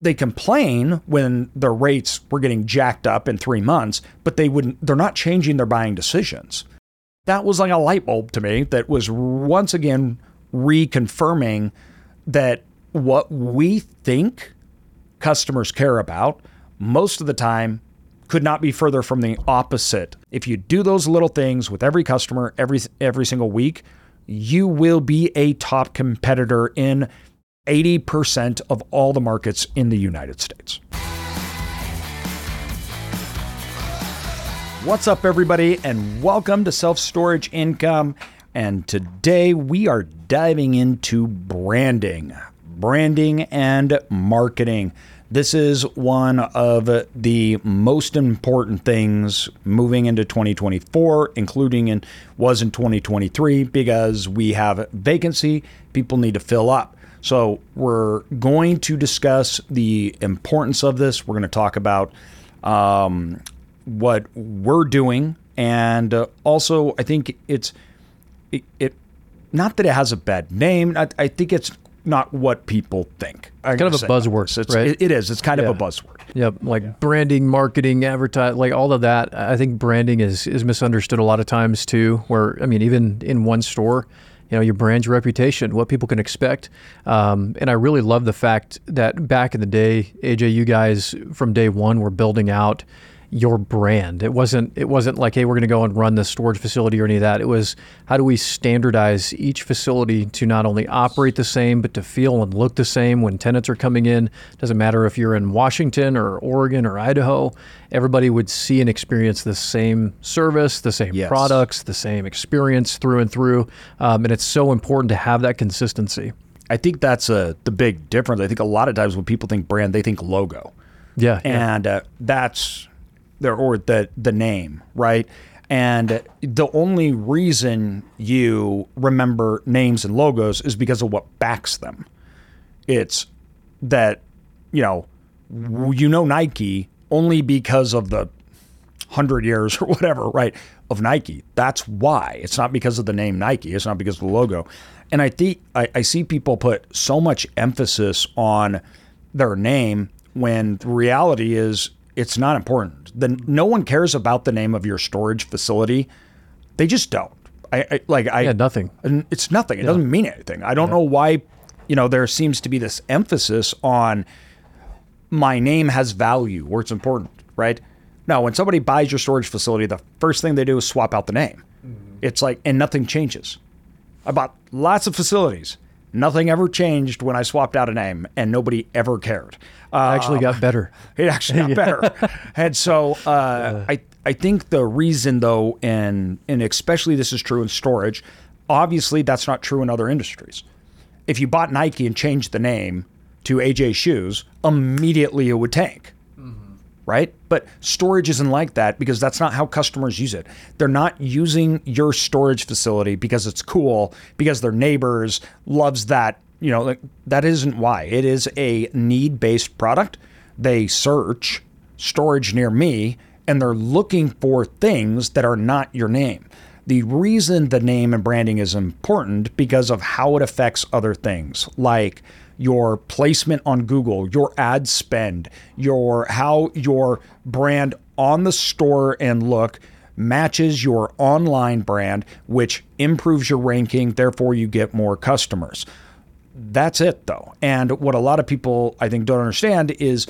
they complain when their rates were getting jacked up in three months, but they wouldn't, they're not changing their buying decisions. That was like a light bulb to me that was once again reconfirming that what we think customers care about most of the time could not be further from the opposite. If you do those little things with every customer every every single week, you will be a top competitor in 80% of all the markets in the United States. What's up, everybody, and welcome to Self Storage Income. And today we are diving into branding, branding and marketing. This is one of the most important things moving into 2024, including in was in 2023, because we have vacancy, people need to fill up. So we're going to discuss the importance of this. We're going to talk about um, what we're doing, and uh, also I think it's it, it, not that it has a bad name. I, I think it's not what people think. kind of a buzzword, it's, right? It, it is. It's kind Yeah. of a buzzword. Yep, like branding, marketing, advertise, like all of that. I think branding is is misunderstood a lot of times too. Where I mean, even in one store, you know, your brand's reputation, what people can expect. Um, and I really love the fact that back in the day, AJ, you guys from day one were building out your brand. It wasn't it wasn't like, hey, we're going to go and run this storage facility or any of that. It was how do we standardize each facility to not only operate the same, but to feel and look the same when tenants are coming in. Doesn't matter if you're in Washington or Oregon or Idaho. Everybody would see and experience the same service, the same Yes. products, the same experience through and through. Um, and it's so important to have that consistency. I think that's a, the big difference. I think a lot of times when people think brand, they think logo. Yeah. yeah. and uh, that's the or the the name, right? And the only reason you remember names and logos is because of what backs them. It's that you know you know Nike only because of the hundred years or whatever, right? Of Nike. That's why. It's not because of the name Nike. It's not because of the logo. And I think I, I see people put so much emphasis on their name when reality is it's not important. The, no one cares about the name of your storage facility. They just don't. I, I like I yeah, nothing. it's nothing. It doesn't mean anything. I don't know why, you know, there seems to be this emphasis on my name has value or it's important, right? No, when somebody buys your storage facility, the first thing they do is swap out the name. Mm-hmm. It's like, and nothing changes. I bought lots of facilities. Nothing ever changed when I swapped out a name, and nobody ever cared. Uh, Actually got better. it actually got better. And so uh, I I think the reason though, and and especially this is true in storage, obviously that's not true in other industries. If you bought Nike and changed the name to AJ Shoes, immediately it would tank. Right? But storage isn't like that because that's not how customers use it. They're not using your storage facility because it's cool, because their neighbors loves that, you know, like that isn't why. It is a need-based product. They search storage near me and they're looking for things that are not your name. The reason the name and branding is important because of how it affects other things like your placement on Google, your ad spend, your how your brand on the store and look matches your online brand which improves your ranking therefore you get more customers. That's it though. And what a lot of people I think don't understand is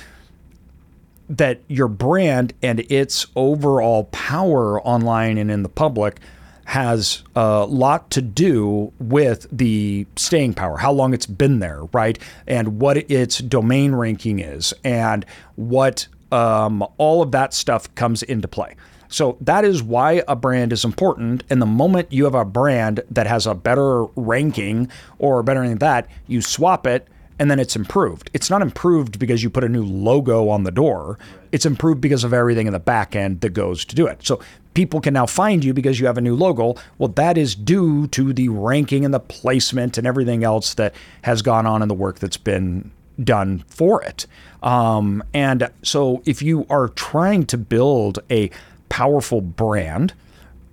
that your brand and its overall power online and in the public has a lot to do with the staying power, how long it's been there, right? And what its domain ranking is, and what um, all of that stuff comes into play. So that is why a brand is important. And the moment you have a brand that has a better ranking or better than that, you swap it and then it's improved. It's not improved because you put a new logo on the door. It's improved because of everything in the back end that goes to do it. So people can now find you because you have a new logo. Well, that is due to the ranking and the placement and everything else that has gone on in the work that's been done for it. Um, and so if you are trying to build a powerful brand,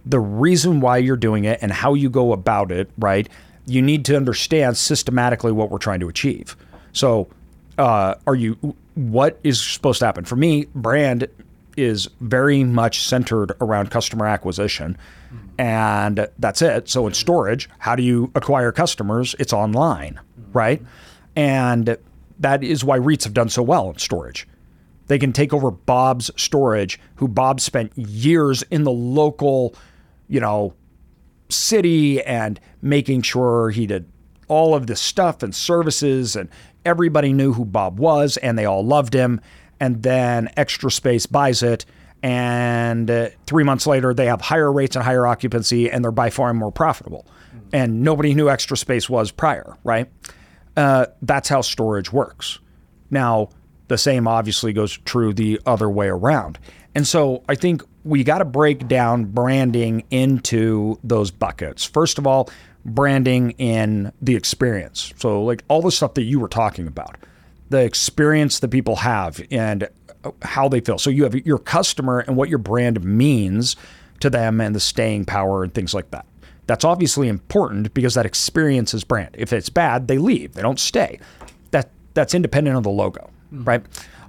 the reason why you're doing it and how you go about it, right? You need to understand systematically what we're trying to achieve. So, uh, are you? What is supposed to happen? For me, brand is very much centered around customer acquisition, and that's it. So in storage, how do you acquire customers? It's online, right? And that is why REITs have done so well in storage. They can take over Bob's storage, who Bob spent years in the local, you know, city and making sure he did all of this stuff and services and everybody knew who Bob was and they all loved him. And then Extra Space buys it and uh, 3 months later they have higher rates and higher occupancy and they're by far more profitable. And nobody knew Extra Space was prior right? Uh, that's how storage works. Now the same obviously goes true the other way around and so I think we got to break down branding into those buckets. First of all, branding in the experience. So, like all the stuff that you were talking about, the experience that people have and how they feel. So, you have your customer and what your brand means to them and the staying power and things like that. That's obviously important because that experience is brand. If it's bad, they leave, they don't stay. That that's independent of the logo, right?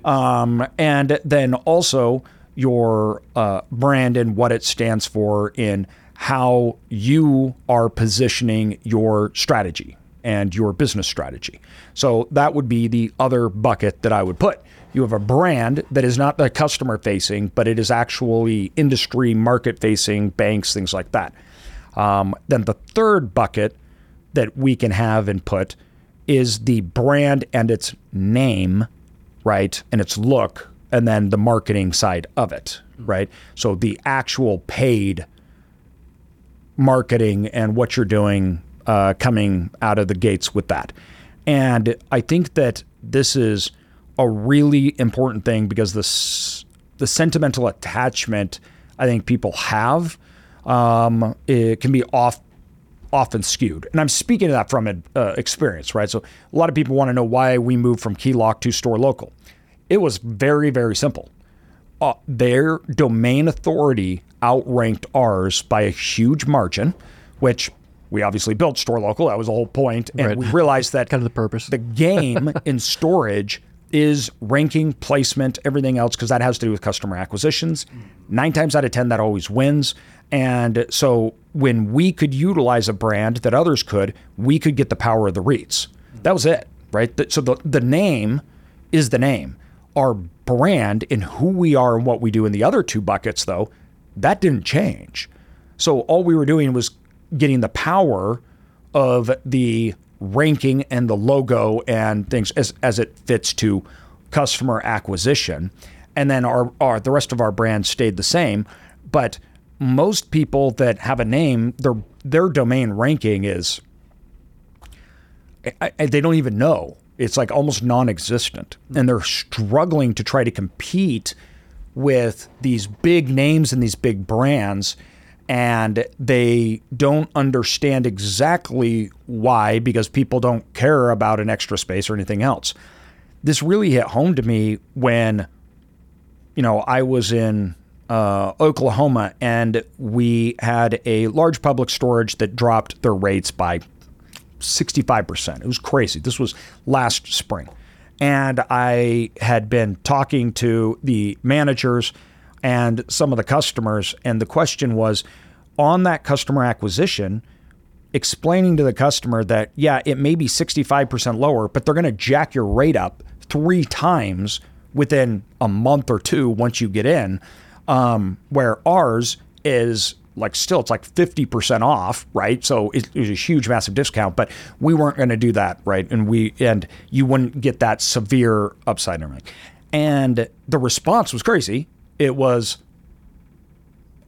Um, and then also your uh, brand and what it stands for in how you are positioning your strategy and your business strategy. So that would be the other bucket that I would put. You have a brand that is not the customer facing, but it is actually industry market facing, banks, things like that. Um, then the third bucket that we can have and put is the brand and its name, right? And its look and then the marketing side of it, right? So the actual paid marketing and what you're doing uh, coming out of the gates with that. And I think that this is a really important thing because this the sentimental attachment I think people have um, it can be off often skewed. And I'm speaking to that from an uh, experience, right? So a lot of people want to know why we moved from Keylock to Storelocal. It was very, very simple. Uh, their domain authority outranked ours by a huge margin, which we obviously built Storelocal. That was the whole. And Right. we realized that Kind of the purpose. the game in storage is ranking, placement, everything else, because that has to do with customer acquisitions. Nine times out of 10, that always wins. And so when we could utilize a brand that others could, we could get the power of the REITs. That was it, right? So the, the name is the name. Our brand and who we are and what we do in the other two buckets, though, that didn't change. So all we were doing was getting the power of the ranking and the logo and things as, as it fits to customer acquisition. And then our, our the rest of our brand stayed the same. But most people that have a name, their their domain ranking is I, I- they don't even know. It's like almost non-existent, and they're struggling to try to compete with these big names and these big brands, and they don't understand exactly why because people don't care about an Extra Space or anything else. This really hit home to me when you know, I was in uh, Oklahoma and we had a large public storage that dropped their rates by 65%. It was crazy. This was last spring. And I had been talking to the managers and some of the customers. And the question was on that customer acquisition, explaining to the customer that, yeah, it may be 65% lower, but they're going to jack your rate up three times within a month or two once you get in. Um, where ours is like still, it's like 50% off, right? So it, it was a huge, massive discount, but we weren't going to do that, right? And we, and you wouldn't get that severe upside and everything. And the response was crazy. It was,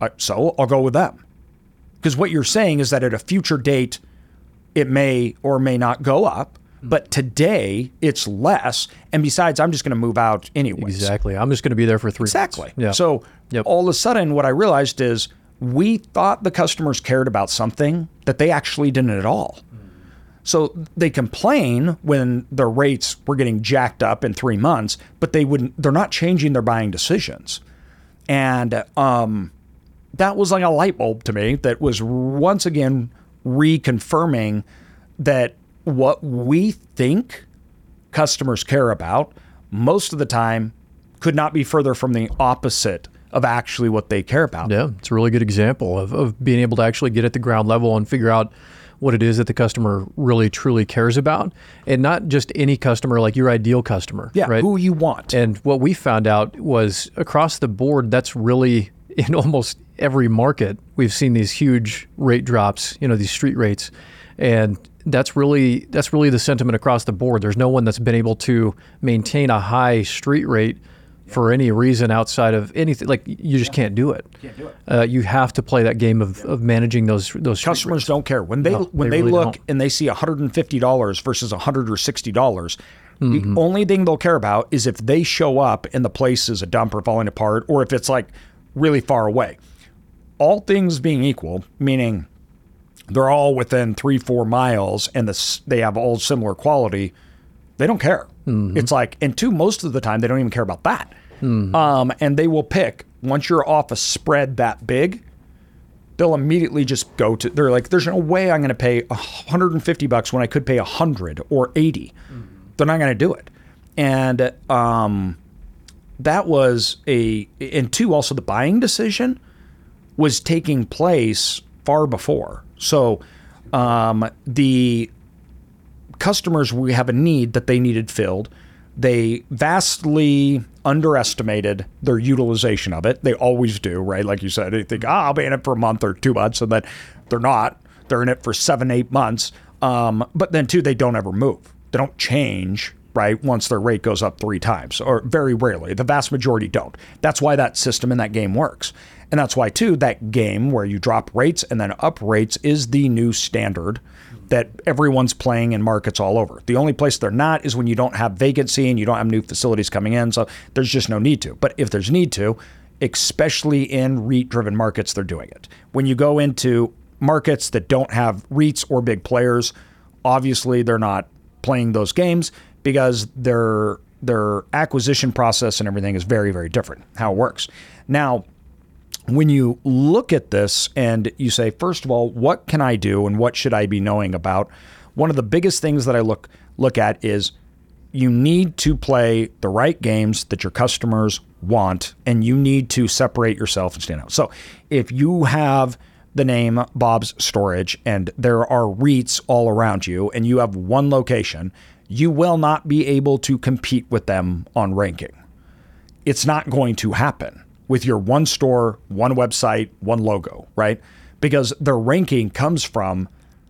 uh, so I'll go with them. Because what you're saying is that at a future date, it may or may not go up, but today it's less. And besides, I'm just going to move out anyway. Exactly. I'm just going to be there for three. months. Exactly. Yeah. So Yep. all of a sudden, what I realized is we thought the customers cared about something that they actually didn't at all. So they complain when their rates were getting jacked up in three months, but they wouldn't. They're not changing their buying decisions, and um, that was like a light bulb to me. That was once again reconfirming that what we think customers care about, most of the time could not be further from the opposite of actually what they care about. Yeah, it's a really good example of, of being able to actually get at the ground level and figure out what it is that the customer really truly cares about and not just any customer like your ideal customer Yeah, right who you want. and what we found out was across the board that's really in almost every market we've seen these huge rate drops you know these street rates and that's really that's really the sentiment across the board there's no one that's been able to maintain a high street rate for any reason outside of anything like you just can't do it Can't do it. uh, you have to play that game of, of managing those those Customers don't care when they when they they, really look don't. and they see $150 versus 100 or 60 dollars. Mm-hmm. The only thing they'll care about is if they show up and the place is a dump or falling apart, or if it's like really far away. All things being equal, meaning they're all within three, four miles, and the, they have all similar quality. They don't care. Mm-hmm. It's like, and two, most of the time they don't even care about that. Mm-hmm. Um, and they will pick once you're off a spread that big, they'll immediately just go to. They're like, there's no way I'm going to pay 150 bucks when I could pay 100 or 80. They're not going to do it. And um, that was a, and two, also the buying decision was taking place far before. So um, the customers we have a need that they needed filled. They vastly underestimated their utilization of it. They always do, right? Like you said, they think, ah, I'll be in it for a month or two months, and then they're not. They're in it for seven, eight months. Um, but then, too, they don't ever move. They don't change, right? Once their rate goes up three times, or very rarely. The vast majority don't. That's why that system in that game works. And that's why, too, that game where you drop rates and then up rates is the new standard that everyone's playing in markets all over. The only place they're not is when you don't have vacancy and you don't have new facilities coming in. So there's just no need to. But if there's need to, especially in REIT driven markets, they're doing it. When you go into markets that don't have REITs or big players, obviously they're not playing those games because their their acquisition process and everything is very, very different how it works. Now, when you look at this and you say, first of all, what can I do and what should I be knowing about? One of the biggest things that I look look at is you need to play the right games that your customers want and you need to separate yourself and stand out. So if you have the name Bob's Storage and there are REITs all around you and you have one location, you will not be able to compete with them on ranking it's not going to happen with your one store, one website, one logo, right? Because their ranking comes from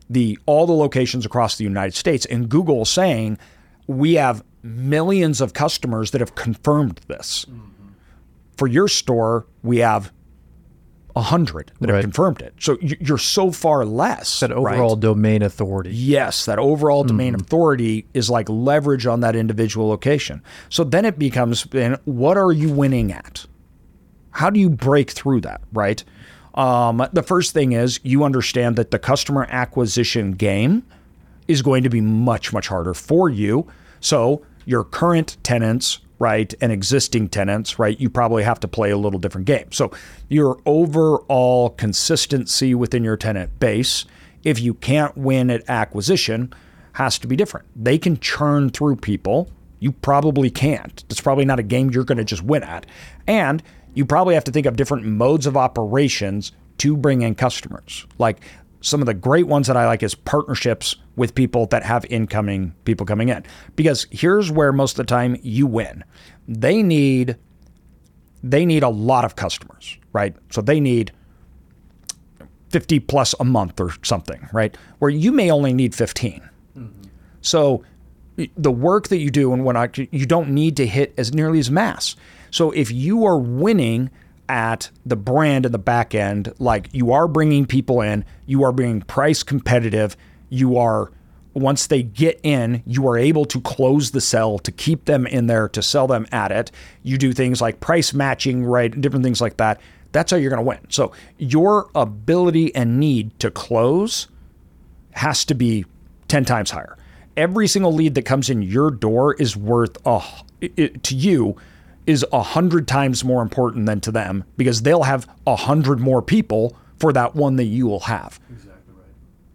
the all the locations across the United States and Google saying we have millions of customers that have confirmed this. Mm-hmm. For your store, we have a hundred that have confirmed it. So you- you're so far less. that right? overall domain authority Yes, that overall mm-hmm. domain authority is like leverage on that individual location. So then it becomes, then what are you winning at? How do you break through that, right? Um, the first thing is you understand that the customer acquisition game is going to be much, much harder for you. So your current tenants, right, and existing tenants, right, you probably have to play a little different game. So your overall consistency within your tenant base, if you can't win at acquisition, has to be different. They can churn through people. You probably can't. It's probably not a game you're going to just win at. And you probably have to think of different modes of operations to bring in customers. Like some of the great ones that I like is partnerships with people that have incoming people coming in. Because here's where most of the time you win. They need they need a lot of customers, right? So they need 50 plus a month or something, right? Where you may only need 15. Mm-hmm. So the work that you do and when I you don't need to hit as nearly as mass. So if you are winning at the brand in the back end, like you are bringing people in, you are being price competitive, you are once they get in, you are able to close the sell to keep them in there to sell them at it. You do things like price matching, right? Different things like that. That's how you're going to win. So your ability and need to close has to be 10 times higher. Every single lead that comes in your door is worth a, it, to you is a hundred times more important than to them because they'll have a hundred more people for that one that you will have. Exactly right.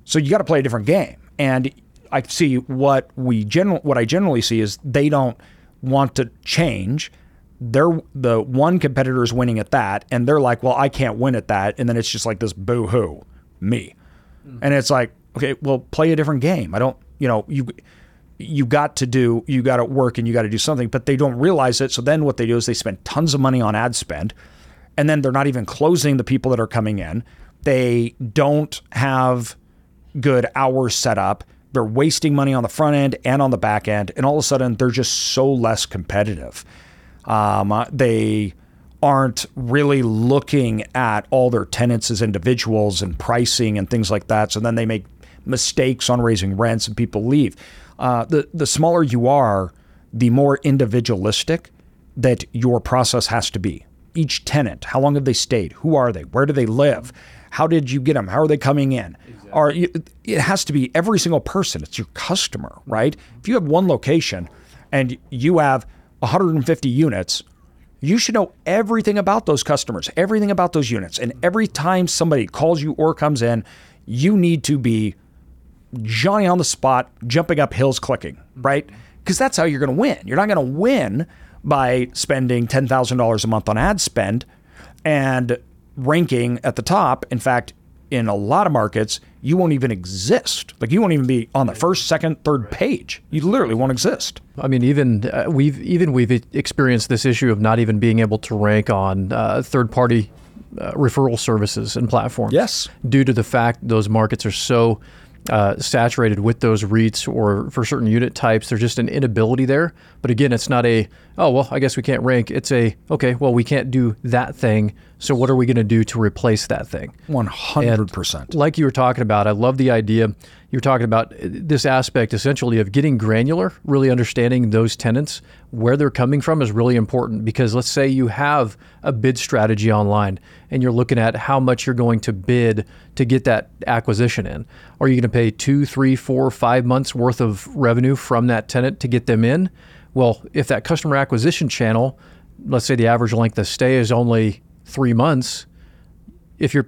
So you got to play a different game. And I see what we general what I generally see is they don't want to change. They're the one competitor is winning at that, and they're like, "Well, I can't win at that," and then it's just like this boo hoo, me, hmm. and it's like, okay, well, play a different game. I don't, you know, you you got to do, you got to work, and you got to do something, but they don't realize it. So then what they do is they spend tons of money on ad spend, and then they're not even closing the people that are coming in. They don't have good hours set up. They're wasting money on the front end and on the back end, and all of a sudden they're just so less competitive. Um, uh, they aren't really looking at all their tenants as individuals and pricing and things like that. So then they make mistakes on raising rents and people leave. Uh, the the smaller you are, the more individualistic that your process has to be. Each tenant, how long have they stayed? Who are they? Where do they live? How did you get them? How are they coming in? Exactly. Are it has to be every single person. It's your customer, right? If you have one location and you have 150 units, you should know everything about those customers, everything about those units. And every time somebody calls you or comes in, you need to be Johnny on the spot, jumping up hills, clicking, right? Because that's how you're going to win. You're not going to win by spending $10,000 a month on ad spend and ranking at the top. In fact, in a lot of markets, you won't even exist. Like you won't even be on the first, second, third page. You literally won't exist. I mean, even uh, we've even we've experienced this issue of not even being able to rank on uh, third party uh, referral services and platforms. Yes, due to the fact those markets are so uh, saturated with those REITs or for certain unit types. There's just an inability there. But again, it's not a, oh, well, I guess we can't rank. It's a, okay, well, we can't do that thing. So what are we going to do to replace that thing? 100%. And like you were talking about, I love the idea. You were talking about uh, this aspect essentially of getting granular, really understanding those tenants, where they're coming from is really important because let's say you have a bid strategy online and you're looking at how much you're going to bid to get that acquisition in. Are you going to pay two, three, four, five months worth of revenue from that tenant to get them in? Well, if that customer acquisition channel, let's say the average length of stay is only three months, if you're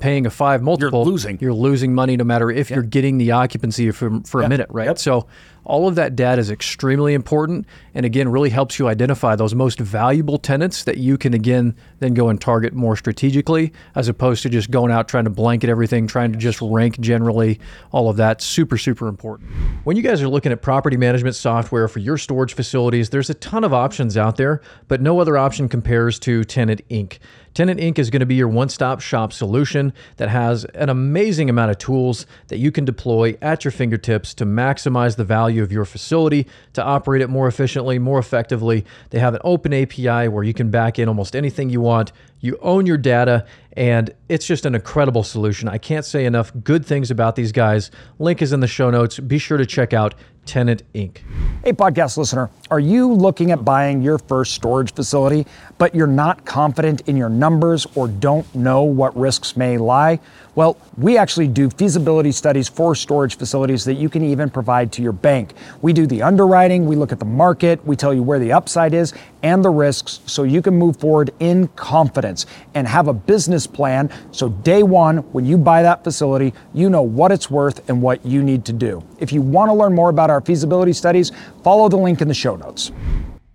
paying a five multiple, you're losing. You're losing money no matter if you're getting the occupancy for, for a minute, right? Yep. So all of that data is extremely important and again really helps you identify those most valuable tenants that you can again then go and target more strategically as opposed to just going out trying to blanket everything, trying to just rank generally. All of that super super important. When you guys are looking at property management software for your storage facilities, there's a ton of options out there, but no other option compares to Tenant Inc. Tenant Inc. is going to be your one stop shop solution that has an amazing amount of tools that you can deploy at your fingertips to maximize the value of your facility, to operate it more efficiently, more effectively. They have an open API where you can back in almost anything you want. You own your data, and it's just an incredible solution. I can't say enough good things about these guys. Link is in the show notes. Be sure to check out Tenant Inc. Hey, podcast listener, are you looking at buying your first storage facility, but you're not confident in your numbers or don't know what risks may lie? Well, we actually do feasibility studies for storage facilities that you can even provide to your bank. We do the underwriting, we look at the market, we tell you where the upside is and the risks so you can move forward in confidence and have a business plan so day one, when you buy that facility, you know what it's worth and what you need to do. If you want to learn more about our feasibility studies, follow the link in the show notes.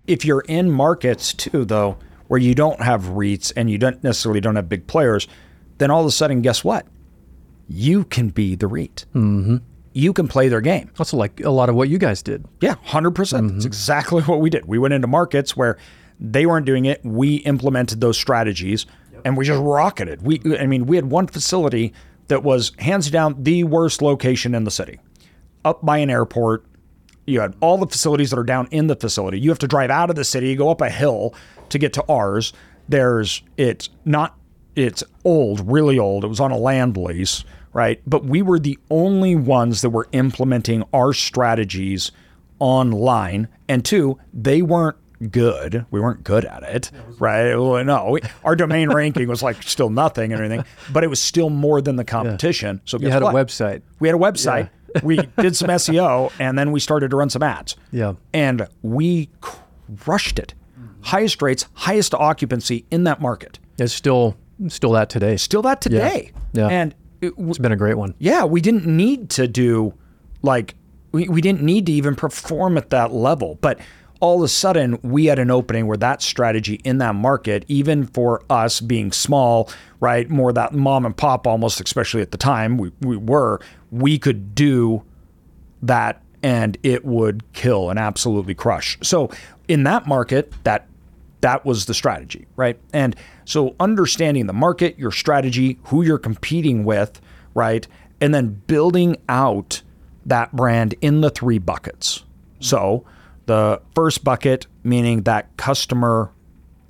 If you're in markets too, though, where you don't have REITs and you don't necessarily don't have big players, then all of a sudden, guess what? You can be the REIT. Mm-hmm. You can play their game. That's like a lot of what you guys did. Yeah, 100%. percent That's exactly what we did. We went into markets where they weren't doing it. We implemented those strategies and we just rocketed. We, I mean, we had one facility that was hands down the worst location in the city, up by an airport. You had all the facilities that are down in the facility. You have to drive out of the city, go up a hill to get to ours. There's it's not it's old, really old. It was on a land lease, right? But we were the only ones that were implementing our strategies online. And two, they weren't good. We weren't good at it, right? Well, no, we, our domain ranking was like still nothing and everything, but it was still more than the competition. So You guess had what? a website. We had a website. we did some SEO, and then we started to run some ads. Yeah. and we crushed it. Mm-hmm. Highest rates, highest occupancy in that market. It's still still that today. Still that today. Yeah. And it, w- It's been a great one. yeah, we didn't need to do like we, we didn't need to even perform at that level. But all of a sudden, we had an opening where that strategy in that market, even for us being small, right, more that mom and pop almost, especially at the time we, we were, we could do that and it would kill and absolutely crush. So in that market, that that was the strategy, right? And so understanding the market, your strategy, who you're competing with, right? And then building out that brand in the three buckets. So the first bucket meaning that customer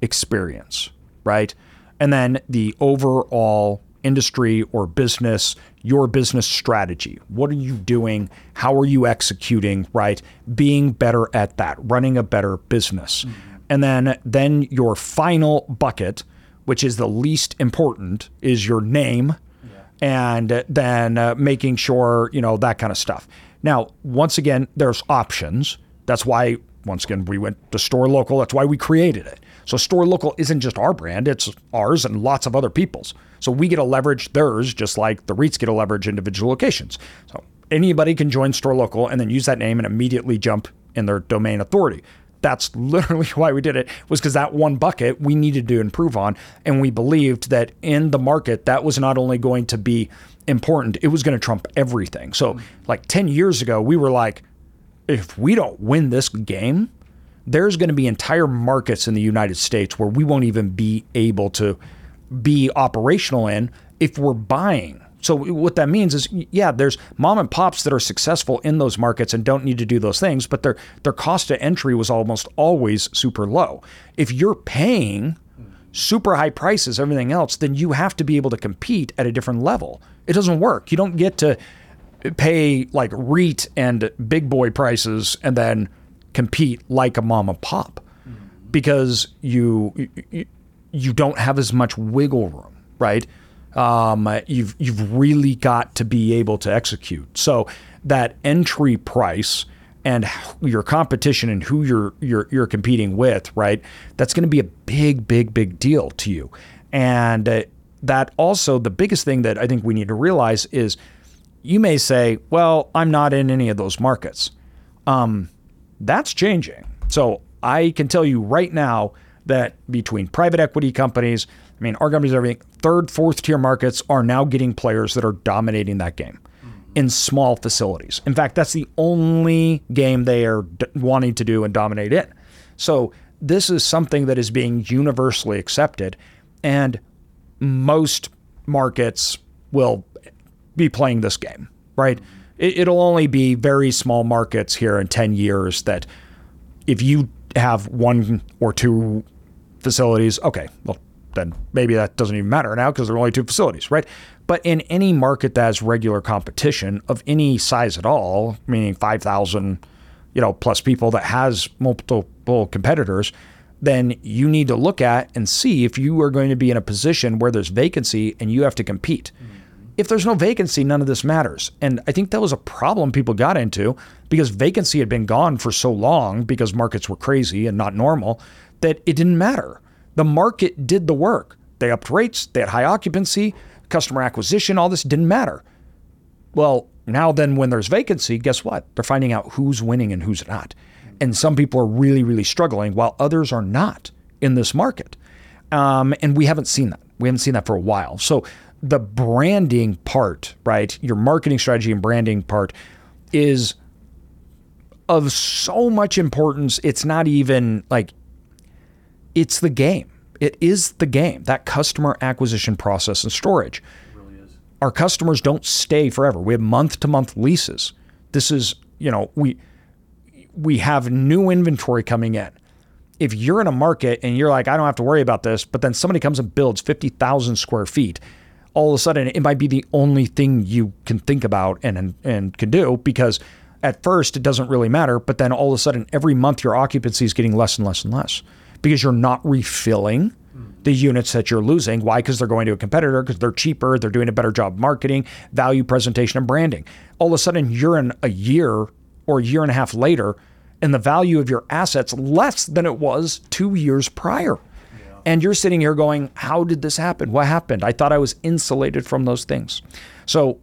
experience, right? And then the overall industry or business, your business strategy. What are you doing? How are you executing, right? Being better at that, running a better business. Mm-hmm. And then then your final bucket, which is the least important, is your name. Yeah. And then uh, making sure, you know, that kind of stuff. Now, once again, there's options. That's why once again we went to Storelocal. That's why we created it. So Storelocal isn't just our brand, it's ours and lots of other people's. So we get to leverage theirs just like the REITs get to leverage individual locations. So anybody can join Storelocal and then use that name and immediately jump in their domain authority. That's literally why we did it was because that one bucket we needed to improve on and we believed that in the market that was not only going to be important, it was going to trump everything. So mm-hmm. like 10 years ago we were like if we don't win this game, there's going to be entire markets in the United States where we won't even be able to be operational in if we're buying. So what that means is, yeah, there's mom and pops that are successful in those markets and don't need to do those things, but their their cost of entry was almost always super low. If you're paying super high prices, everything else, then you have to be able to compete at a different level. It doesn't work. You don't get to pay like REIT and big boy prices and then compete like a mom and pop because you, you you don't have as much wiggle room, right? Um, you've you've really got to be able to execute. So that entry price and your competition and who you're you're you're competing with, right? That's going to be a big, big, big deal to you. And uh, that also the biggest thing that I think we need to realize is you may say, "Well, I'm not in any of those markets." Um, that's changing. So I can tell you right now that between private equity companies, I mean, our companies, everything, third, fourth tier markets are now getting players that are dominating that game in small facilities. In fact, that's the only game they are d- wanting to do and dominate in. So this is something that is being universally accepted, and most markets will be playing this game, right? It, it'll only be very small markets here in 10 years that if you have one or two facilities, okay, well, then maybe that doesn't even matter now because there are only two facilities, right? But in any market that has regular competition of any size at all, meaning 5,000, you know, plus people that has multiple competitors, then you need to look at and see if you are going to be in a position where there's vacancy and you have to compete. Mm-hmm. If there's no vacancy, none of this matters. And I think that was a problem people got into because vacancy had been gone for so long because markets were crazy and not normal that it didn't matter. The market did the work. They upped rates, they had high occupancy, customer acquisition, all this didn't matter. Well, now then, when there's vacancy, guess what? They're finding out who's winning and who's not. And some people are really, really struggling while others are not in this market. Um, and we haven't seen that. We haven't seen that for a while. So the branding part, right? Your marketing strategy and branding part is of so much importance. It's not even like it's the game. It is the game, that customer acquisition process and storage. Really Our customers don't stay forever. We have month to month leases. This is, you know, we we have new inventory coming in. If you're in a market and you're like, I don't have to worry about this, but then somebody comes and builds 50,000 square feet, all of a sudden it might be the only thing you can think about and, and, and can do because at first it doesn't really matter, but then all of a sudden every month your occupancy is getting less and less and less because you're not refilling the units that you're losing. Why? Because they're going to a competitor, because they're cheaper, they're doing a better job marketing, value presentation, and branding. All of a sudden, you're in a year or a year and a half later, and the value of your assets less than it was two years prior. And you're sitting here going, How did this happen? What happened? I thought I was insulated from those things. So,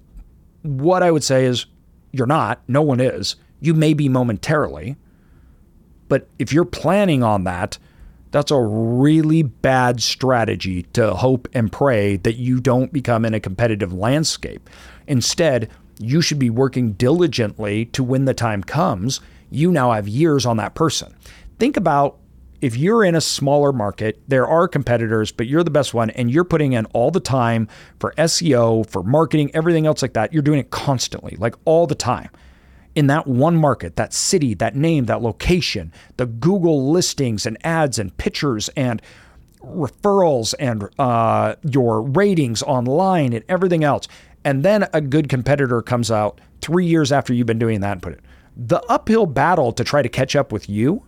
what I would say is, You're not. No one is. You may be momentarily, but if you're planning on that, that's a really bad strategy to hope and pray that you don't become in a competitive landscape. Instead, you should be working diligently to when the time comes, you now have years on that person. Think about if you're in a smaller market, there are competitors, but you're the best one and you're putting in all the time for SEO, for marketing, everything else like that. You're doing it constantly, like all the time. In that one market, that city, that name, that location, the Google listings and ads and pictures and referrals and uh, your ratings online and everything else. And then a good competitor comes out three years after you've been doing that and put it. The uphill battle to try to catch up with you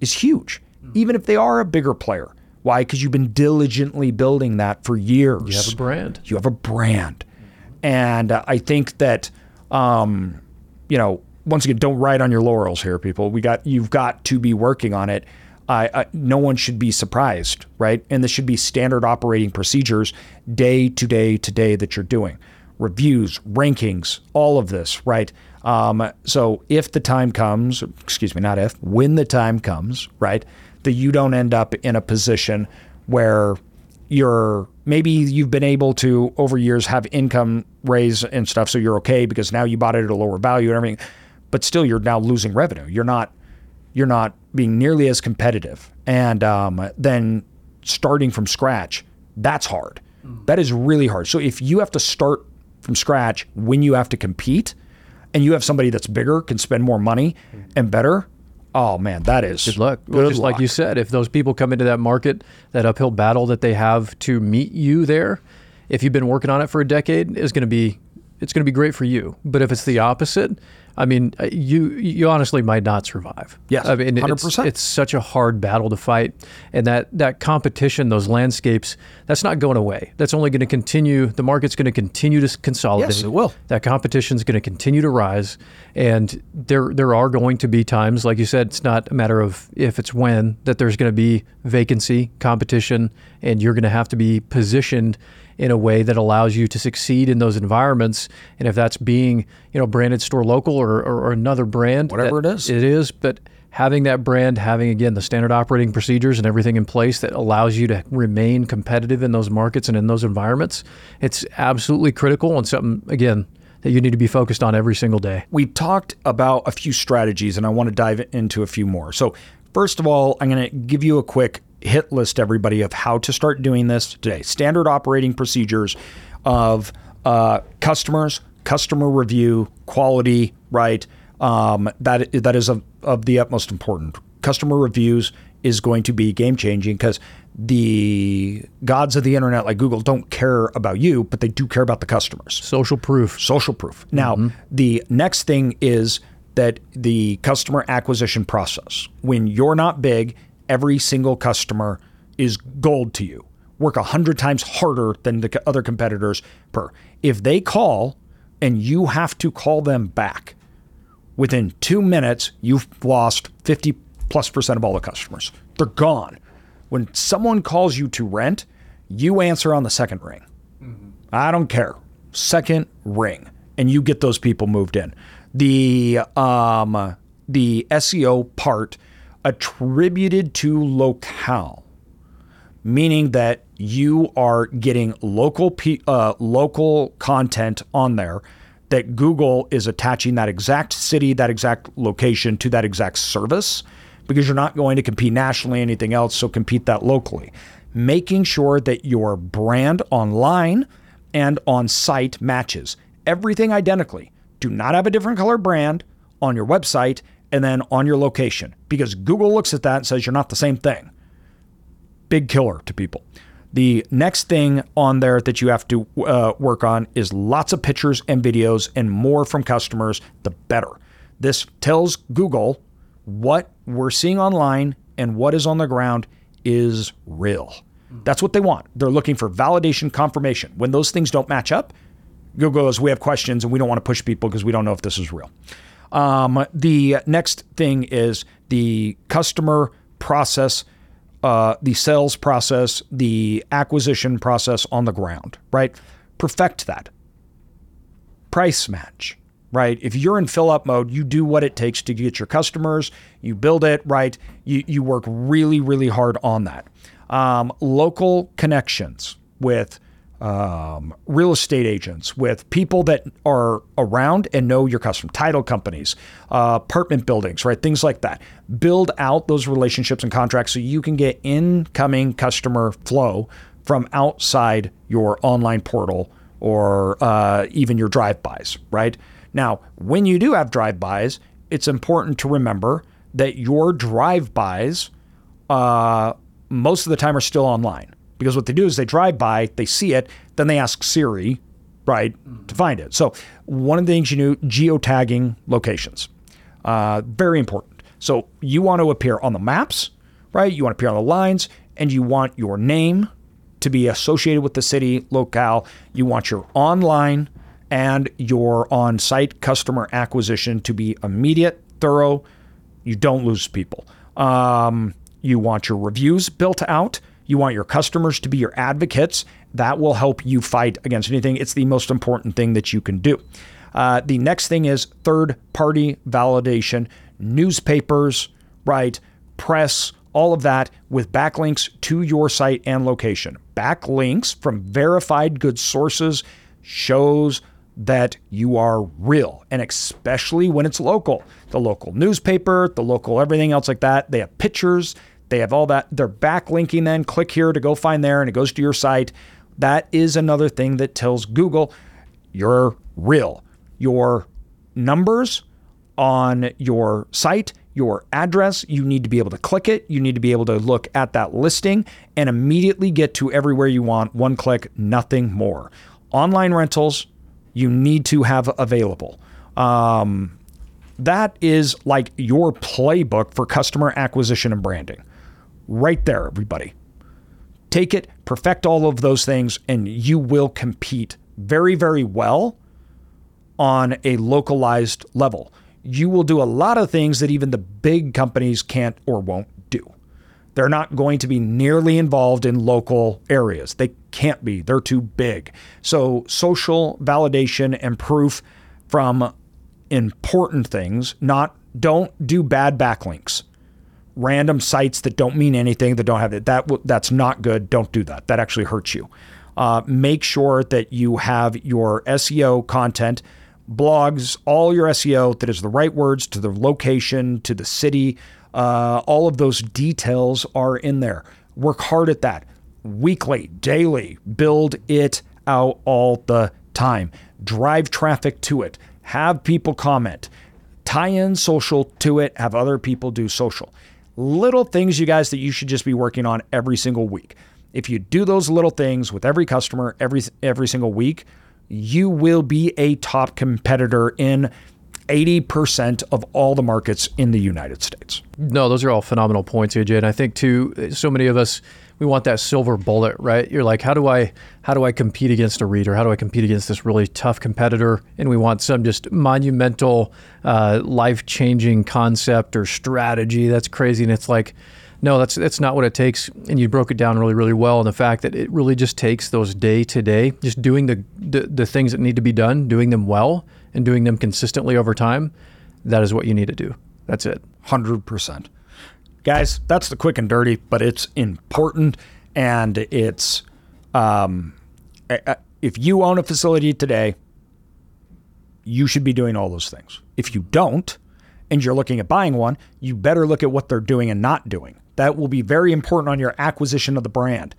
is huge even if they are a bigger player. Why? Because you've been diligently building that for years. You have a brand. You have a brand. And uh, I think that, um, you know, once again, don't ride on your laurels here, people. We got you've got to be working on it. I, no one should be surprised, right? And this should be standard operating procedures day to day to day that you're doing. Reviews, rankings, all of this, right? Um, so if the time comes, excuse me, not if, when the time comes, right? that you don't end up in a position where you're maybe you've been able to over years have income raise and stuff so you're okay because now you bought it at a lower value and everything but still you're now losing revenue. You're not you're not being nearly as competitive. And um, then starting from scratch that's hard. That is really hard. So if you have to start from scratch when you have to compete and you have somebody that's bigger can spend more money and better Oh man, that is good luck. Good well, just luck. like you said, if those people come into that market, that uphill battle that they have to meet you there, if you've been working on it for a decade, is going to be it's going to be great for you. But if it's the opposite, I mean, uh, you you honestly might not survive. Yes, I mean, hundred percent. It's such a hard battle to fight, and that that competition, those landscapes, that's not going away. That's only going to continue. The market's going to continue to consolidate. Yes, it will. That competition is going to continue to rise, and there there are going to be times, like you said, it's not a matter of if, it's when that there's going to be vacancy, competition, and you're going to have to be positioned in a way that allows you to succeed in those environments. And if that's being, you know, branded Storelocal or, or, or another brand, whatever it is, it is. But having that brand, having again the standard operating procedures and everything in place that allows you to remain competitive in those markets and in those environments, it's absolutely critical and something again that you need to be focused on every single day. We talked about a few strategies and I want to dive into a few more. So, first of all, I'm going to give you a quick hit list everybody of how to start doing this today. Standard operating procedures of uh, customers, customer review, quality, right? Um, that that is of, of the utmost important. Customer reviews is going to be game changing because the gods of the internet like Google don't care about you, but they do care about the customers. Social proof. Social proof. Now, mm-hmm. the next thing is that the customer acquisition process. When you're not big every single customer is gold to you. Work a hundred times harder than the other competitors per. If they call and you have to call them back within two minutes, you've lost 50 plus percent of all the customers. They're gone. When someone calls you to rent, you answer on the second ring. Mm-hmm. I don't care. Second ring. And you get those people moved in. The um, the SEO part attributed to locale, meaning that you are getting local uh, local content on there that Google is attaching that exact city, that exact location to that exact service because you're not going to compete nationally anything else, so compete that locally. Making sure that your brand online and on site matches everything identically. Do not have a different color brand on your website and then on your location because Google looks at that and says you're not the same thing. Big killer to people. The next thing on there that you have to uh, work on is lots of pictures and videos and more from customers, the better. This tells Google what we're seeing online and what is on the ground is real. That's what they want. They're looking for validation, confirmation. When those things don't match up, Google goes, We have questions and we don't want to push people because we don't know if this is real. Um, the next thing is the customer process, uh, the sales process, the acquisition process on the ground, right? Perfect that. Price match, right? If you're in fill up mode, you do what it takes to get your customers, you build it, right? You, you work really, really hard on that. Um, local connections with um, real estate agents, with people that are around and know your customer, title companies, uh, apartment buildings, right? Things like that. Build out those relationships and contracts so you can get incoming customer flow from outside your online portal or uh, even your drive-bys, right? Now, when you do have drive-bys, it's important to remember that your drive-bys uh, most of the time are still online because what they do is they drive by, they see it, then they ask Siri, right, to find it. So one of the things you do, geotagging locations, uh, very important. So you want to appear on the maps, right? You want to appear on the lines, and you want your name to be associated with the city locale. You want your online and your on-site customer acquisition to be immediate, thorough. You don't lose people. Um, you want your reviews built out. You want your customers to be your advocates. That will help you fight against anything. It's the most important thing that you can do. Uh, the next thing is third party validation, newspapers, right? Press, all of that with backlinks to your site and location. Backlinks from verified good sources shows that you are real, and especially when it's local. The local newspaper, the local everything else like that, they have pictures, they have all that. They're backlinking then. Click here to go find there, and it goes to your site. That is another thing that tells Google you're real. Your numbers on your site, your address, you need to be able to click it. You need to be able to look at that listing and immediately get to everywhere you want. One click, nothing more. Online rentals, you need to have available. Um, that is like your playbook for customer acquisition and branding right there, everybody. Take it, perfect all of those things, and you will compete very, very well on a localized level. You will do a lot of things that even the big companies can't or won't do. They're not going to be nearly involved in local areas. They can't be, they're too big. So, social validation and proof from important things, not don't do bad backlinks random sites that don't mean anything that don't have it. That that's not good. Don't do that. That actually hurts you. Uh, make sure that you have your SEO content, blogs, all your SEO that is the right words to the location, to the city. Uh, all of those details are in there. Work hard at that weekly, daily. Build it out all the time. Drive traffic to it. Have people comment. Tie in social to it. Have other people do social little things, you guys, that you should just be working on every single week. If you do those little things with every customer every every single week, you will be a top competitor in 80% of all the markets in the United States. No, those are all phenomenal points, AJ. And I think too, so many of us we want that silver bullet, right? You're like, how do I how do I compete against a REIT? How do I compete against this really tough competitor? And we want some just monumental, uh, life changing concept or strategy. That's crazy, and it's like. No, that's that's not what it takes. And you broke it down really, really well. And the fact that it really just takes those day to day, just doing the, the the things that need to be done, doing them well, and doing them consistently over time. That is what you need to do. That's it. Hundred percent. Guys, that's the quick and dirty, but it's important and it's um, if you own a facility today, you should be doing all those things. If you don't, and you're looking at buying one, you better look at what they're doing and not doing. That will be very important on your acquisition of the brand.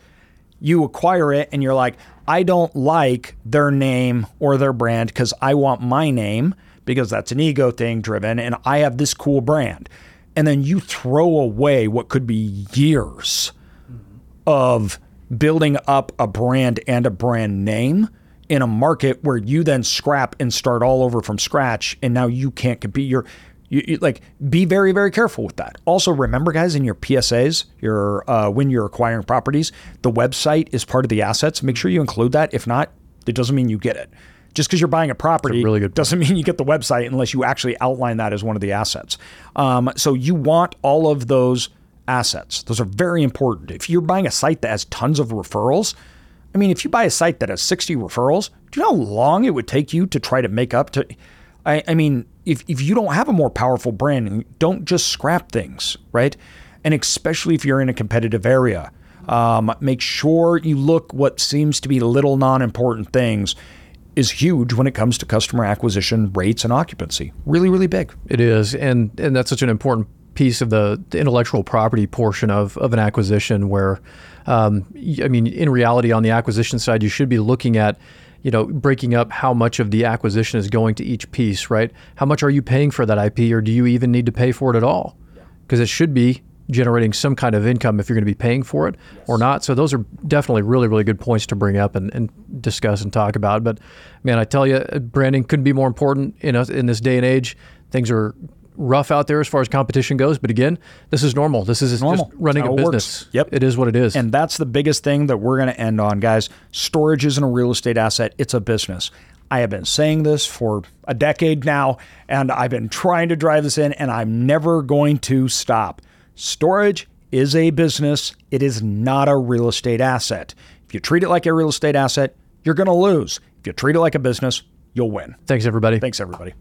You acquire it and you're like, I don't like their name or their brand because I want my name because that's an ego thing driven and I have this cool brand and then you throw away what could be years of building up a brand and a brand name in a market where you then scrap and start all over from scratch and now you can't compete. You're you, you, like be very very careful with that. Also remember guys in your PSAs your uh, when you're acquiring properties the website is part of the assets. Make sure you include that. If not it doesn't mean you get it just because you're buying a property a really good doesn't mean you get the website unless you actually outline that as one of the assets. Um, so you want all of those assets. Those are very important. If you're buying a site that has tons of referrals, I mean, if you buy a site that has 60 referrals, do you know how long it would take you to try to make up to? I, I mean, if, if you don't have a more powerful brand, don't just scrap things, right? And especially if you're in a competitive area, um, make sure you look what seems to be little non important things is huge when it comes to customer acquisition rates and occupancy. Really, really big. It is, and and that's such an important piece of the, the intellectual property portion of of an acquisition. Where, um, I mean, in reality, on the acquisition side, you should be looking at you know, breaking up how much of the acquisition is going to each piece, right? How much are you paying for that IP, or do you even need to pay for it at all? Because it should be generating some kind of income if you're going to be paying for it yes. or not. So those are definitely really, really good points to bring up and, and discuss and talk about. But man, I tell you, branding couldn't be more important in us in this day and age. Things are rough out there as far as competition goes. But again, this is normal. This is normal. just running a business. Works. Yep. It is what it is. And that's the biggest thing that we're going to end on, guys. Storage isn't a real estate asset, it's a business. I have been saying this for a decade now, and I've been trying to drive this in, and I'm never going to stop. Storage is a business, it is not a real estate asset. If you treat it like a real estate asset, you're going to lose. If you treat it like a business, you'll win. Thanks, everybody. Thanks, everybody.